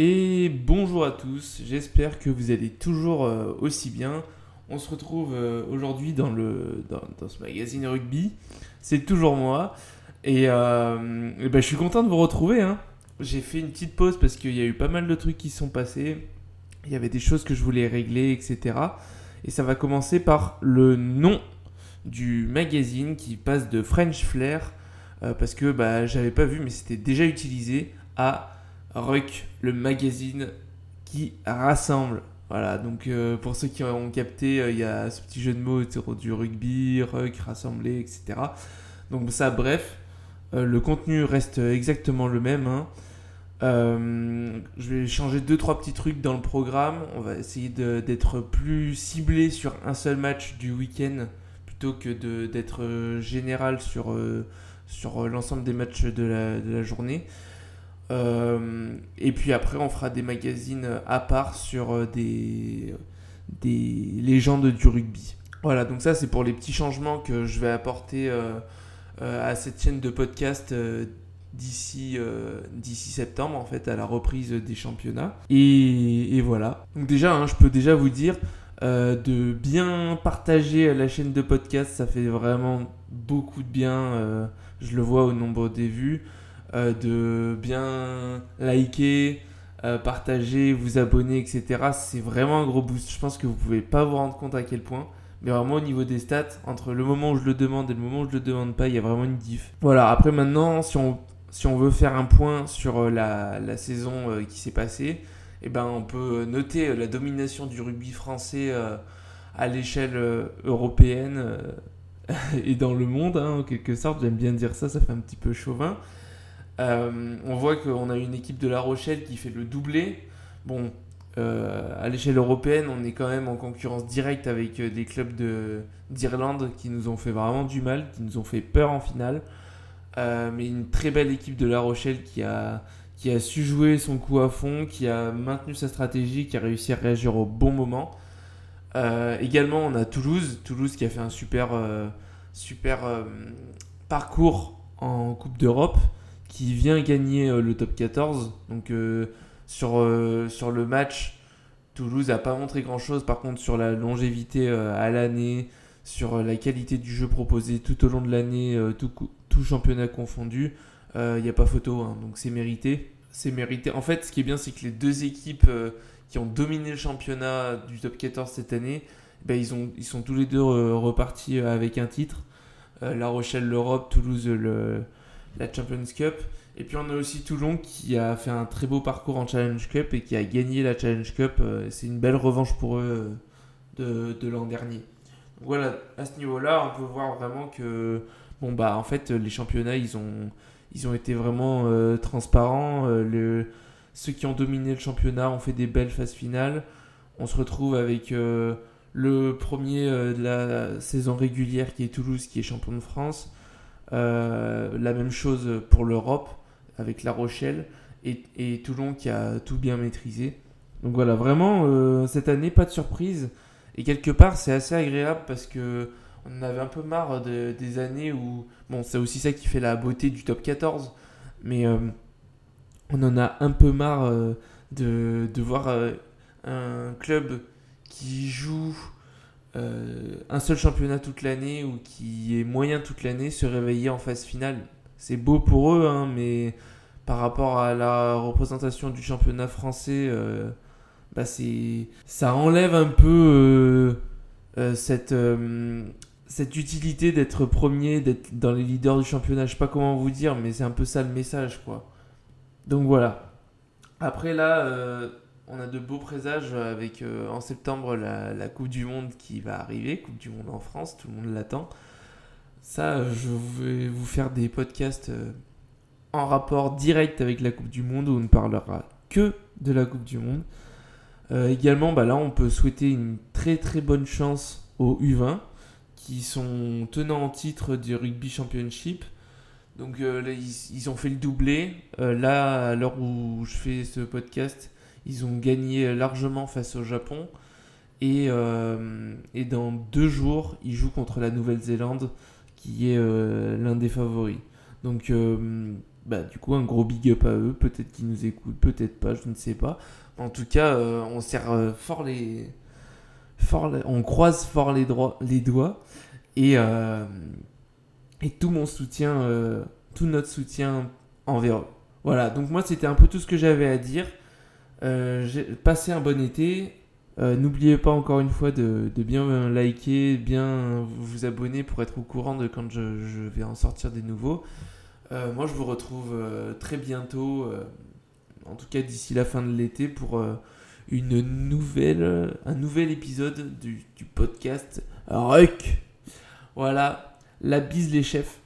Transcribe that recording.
Et bonjour à tous, j'espère que vous allez toujours euh, aussi bien. On se retrouve euh, aujourd'hui dans, le, dans, ce magazine rugby. C'est toujours moi. Et, euh, ben, je suis content de vous retrouver. Hein. J'ai fait une petite pause parce qu'il y a eu pas mal de trucs qui sont passés. Il y avait des choses que je voulais régler, etc. Et ça va commencer par le nom du magazine qui passe de French Flair, parce que bah, j'avais pas vu, mais c'était déjà utilisé, à Ruck, le magazine qui rassemble. Voilà, donc euh, pour ceux qui ont capté, euh, il y a ce petit jeu de mots du rugby, Ruck, rassembler, etc. Donc ça, bref, euh, le contenu reste exactement le même. Hein. je vais changer deux trois petits trucs dans le programme. On va essayer d'être plus ciblé sur un seul match du week-end plutôt que d'être général sur, l'ensemble des matchs de la journée. Euh, et puis après, on fera des magazines à part sur euh, des, des légendes du rugby. Voilà, donc ça c'est pour les petits changements que je vais apporter euh, à cette chaîne de podcast d'ici d'ici septembre en fait à la reprise des championnats. Et, voilà. Donc déjà hein, je peux déjà vous dire de bien partager la chaîne de podcast ça fait vraiment beaucoup de bien je le vois au nombre des vues euh, de bien liker, euh, partager, vous abonner, etc. C'est vraiment un gros boost. Je pense que vous pouvez pas vous rendre compte à quel point. Mais vraiment au niveau des stats, entre le moment où je le demande et le moment où je le demande pas, il y a vraiment une diff. Voilà, après maintenant, si on, si on veut faire un point sur euh, la, la saison qui s'est passée, eh ben, on peut noter la domination du rugby français à l'échelle européenne et dans le monde, hein, en quelque sorte. J'aime bien dire ça, ça fait un petit peu chauvin. Euh, on voit qu'on a une équipe de La Rochelle qui fait le doublé. Bon, euh, à l'échelle européenne, on est quand même en concurrence directe avec euh, des clubs d'Irlande qui nous ont fait vraiment du mal, qui nous ont fait peur en finale. mais une très belle équipe de La Rochelle qui a, su jouer son coup à fond, qui a maintenu sa stratégie, qui a réussi à réagir au bon moment. également, on a Toulouse, Toulouse qui a fait un super parcours en Coupe d'Europe qui vient gagner euh, le top 14. Donc euh, sur, euh, sur le match, Toulouse n'a pas montré grand-chose. Par contre, sur la longévité à l'année, sur la qualité du jeu proposé tout au long de l'année, tout, tout, championnat confondu, il n'y a pas photo. Hein. donc c'est mérité. C'est mérité. En fait, ce qui est bien, c'est que les deux équipes qui ont dominé le championnat du top 14 cette année, ben, ils, ont, ils sont tous les deux repartis avec un titre. La Rochelle l'Europe, Toulouse le, la Champions Cup. Et puis on a aussi Toulon qui a fait un très beau parcours en Challenge Cup et qui a gagné la Challenge Cup. Euh, c'est une belle revanche pour eux euh, de, l'an dernier. voilà, à ce niveau-là, on peut voir vraiment que bon bah en fait les championnats ils ont ils ont été vraiment euh, transparents. le, ceux qui ont dominé le championnat ont fait des belles phases finales. On se retrouve avec le premier de la saison régulière qui est Toulouse qui est champion de France. Euh, la même chose pour l'Europe avec La Rochelle et, Toulon qui a tout bien maîtrisé. Donc voilà, vraiment, euh, cette année, pas de surprise. Et quelque part, c'est assez agréable parce que on avait un peu marre des années où. Bon, c'est aussi ça qui fait la beauté du top 14. Mais euh, on en a un peu marre de, de, voir un club qui joue euh, un seul championnat toute l'année ou qui est moyen toute l'année se réveiller en phase finale. C'est beau pour eux, hein, mais par rapport à la représentation du championnat français, euh, bah ça enlève un peu euh, cette, cette utilité d'être premier, d'être dans les leaders du championnat. Je sais pas comment vous dire, mais c'est un peu ça le message, quoi. Donc voilà. Après là on a de beaux présages avec euh, en septembre la, Coupe du Monde qui va arriver, Coupe du Monde en France, tout le monde l'attend. Ça, je vais vous faire des podcasts euh, en rapport direct avec la Coupe du Monde où on ne parlera que de la Coupe du Monde. Euh, également, bah là, on peut souhaiter une très très bonne chance aux U20 qui sont tenants en titre du Rugby Championship. Donc ils, ils, ont fait le doublé. là, à l'heure où je fais ce podcast, ils ont gagné largement face au Japon. Et, euh, et dans deux jours, ils jouent contre la Nouvelle-Zélande, qui est euh, l'un des favoris. Donc, euh, bah, du coup, un gros big up à eux. Peut-être qu'ils nous écoutent, peut-être pas, je ne sais pas. En tout cas, on serre fort les. Fort, on croise fort les, les doigts. Et, et tout mon soutien, tout notre soutien envers eux. Voilà, donc moi, c'était un peu tout ce que j'avais à dire. J'ai passé un bon été. Euh, n'oubliez pas encore une fois de, bien liker, bien vous abonner pour être au courant de quand je, vais en sortir des nouveaux. Euh, moi, je vous retrouve euh, très bientôt, en tout cas d'ici la fin de l'été, pour une nouvelle, un nouvel épisode du, du podcast Ruck. Voilà, la bise les chefs.